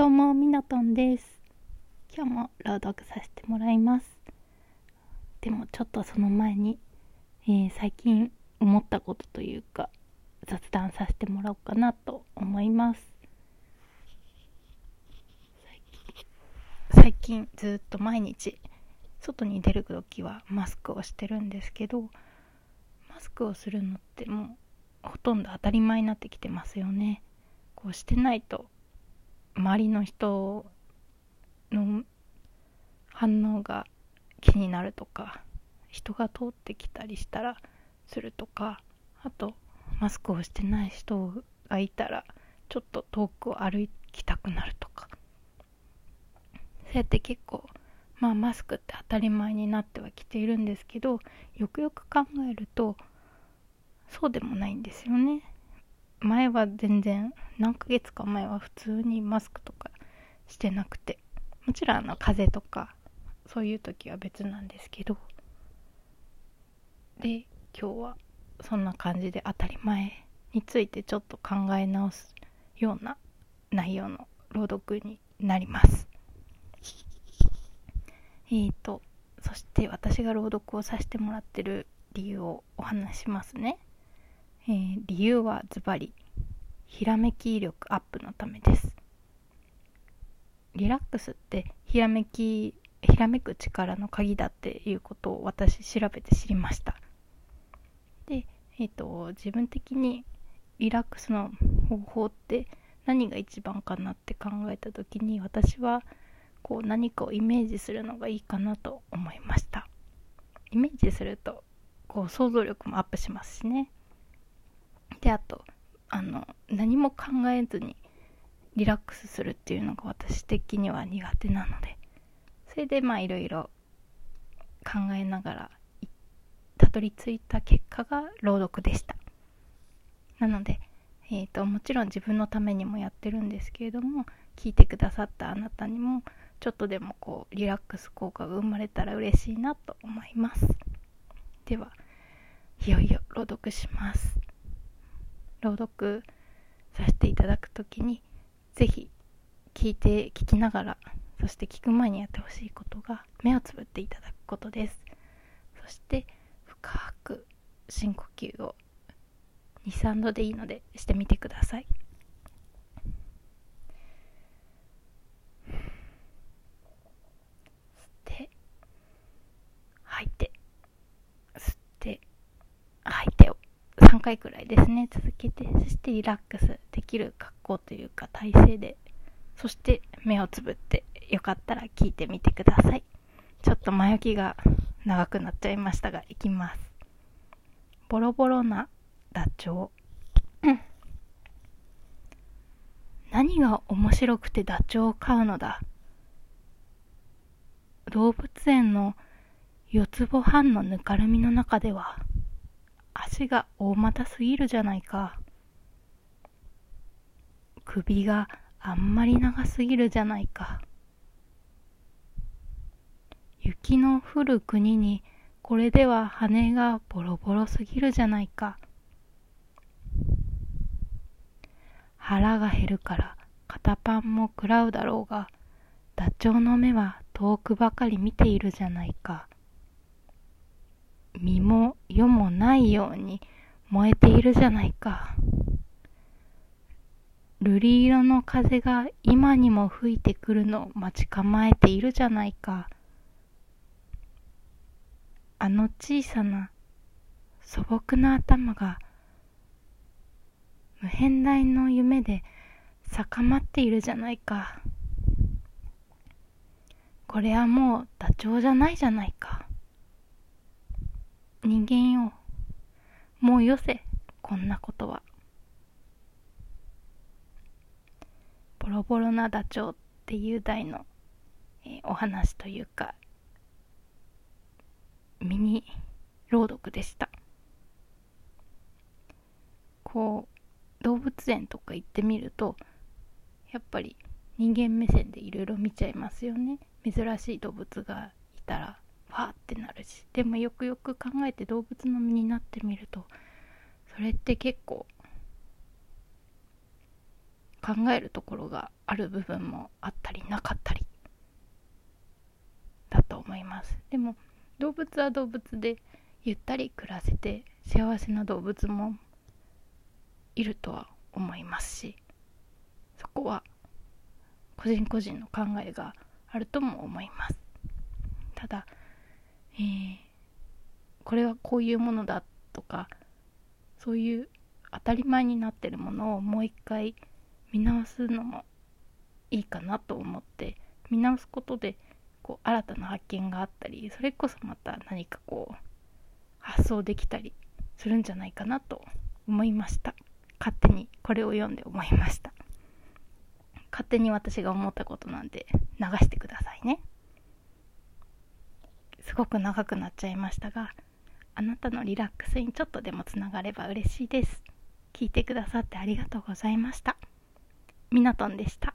どうもミナトンです。今日も朗読させてもらいます。でもちょっとその前に、えー、最近思ったことというか雑談させてもらおうかなと思います。最近ずっと毎日外に出る時はマスクをしてるんですけどマスクをするのってもうほとんど当たり前になってきてますよね。こうしてないと周りの人の反応が気になるとか人が通ってきたりしたらするとかあとマスクをしてない人がいたらちょっと遠くを歩きたくなるとか。そうやって結構まあマスクって当たり前になってはきているんですけどよくよく考えるとそうでもないんですよね。前は全然何ヶ月か前は普通にマスクとかしてなくてもちろんあの風邪とかそういう時は別なんですけどで今日はそんな感じで当たり前についてちょっと考え直すような内容の朗読になります。えーとそして私が朗読をさせてもらってる理由をお話しますね。えー、理由はズバリひらめき力アップのためです。リラックスってひらめきひらめく力の鍵だっていうことを私調べて知りました。でえっ、ー、と自分的にリラックスの方法って何が一番かなって考えた時に私はこう何かをイメージするのがいいかなと思いました。イメージするとこう想像力もアップしますしね。であとあの何も考えずにリラックスするっていうのが私的には苦手なので。それでまあいろいろ考えながらたどり着いた結果が朗読でした。なので、えーと、もちろん自分のためにもやってるんですけれども聞いてくださったあなたにもちょっとでもこうリラックス効果が生まれたら嬉しいなと思います。ではいよいよ朗読します。朗読させていただく時に是非聞いて聞きながらそして聞く前にやってほしいことが目をつぶっていただくことです。そして深く深呼吸を23度でいいのでしてみてください吸って吐いて吸って吐いてを3回くらいですね続けて。そしてリラックスできる格好というか体勢で。そして目をつぶってよかったら聞いてみてください。ちょっと前置きが長くなっちゃいましたがいきます。ボロボロなダチョウ。何が面白くてダチョウを飼うのだ。動物園の四つ葉半のぬかるみの中では。が大股すぎるじゃないか。首があんまり長すぎるじゃないか。雪の降る国にこれでは羽がボロボロすぎるじゃないか。腹が減るから肩パンも食らうだろうが、ダチョウの目は遠くばかり見ているじゃないか。身も世もないように燃えているじゃないか。瑠璃色の風が今にも吹いてくるのを待ち構えているじゃないか。あの小さな素朴な頭が無辺大の夢で逆まっているじゃないか。これはもうダチョウじゃないじゃないか。人間よもうよせこんなことは。ボロボロなダチョウっていう題の、えー、お話というかミニ朗読でした。こう動物園とか行ってみるとやっぱり人間目線でいろいろ見ちゃいますよね。珍しい動物がいたら。わーってなるし。でもよくよく考えて動物の身になってみるとそれって結構考えるところがある部分もあったりなかったりだと思います。でも動物は動物でゆったり暮らせて幸せな動物もいるとは思いますしそこは個人個人の考えがあるとも思います。ただ、えー、これはこういうものだとかそういう当たり前になってるものをもう一回見直すのもいいかなと思って見直すことでこう新たな発見があったりそれこそまた何かこう発想できたりするんじゃないかなと思いました。勝手にこれを読んで思いました。勝手に私が思ったことなんで流してくださいね。すごく長くなっちゃいましたがあなたのリラックスにちょっとでもつながれば嬉しいです。聞いてくださってありがとうございました。みなとんでした。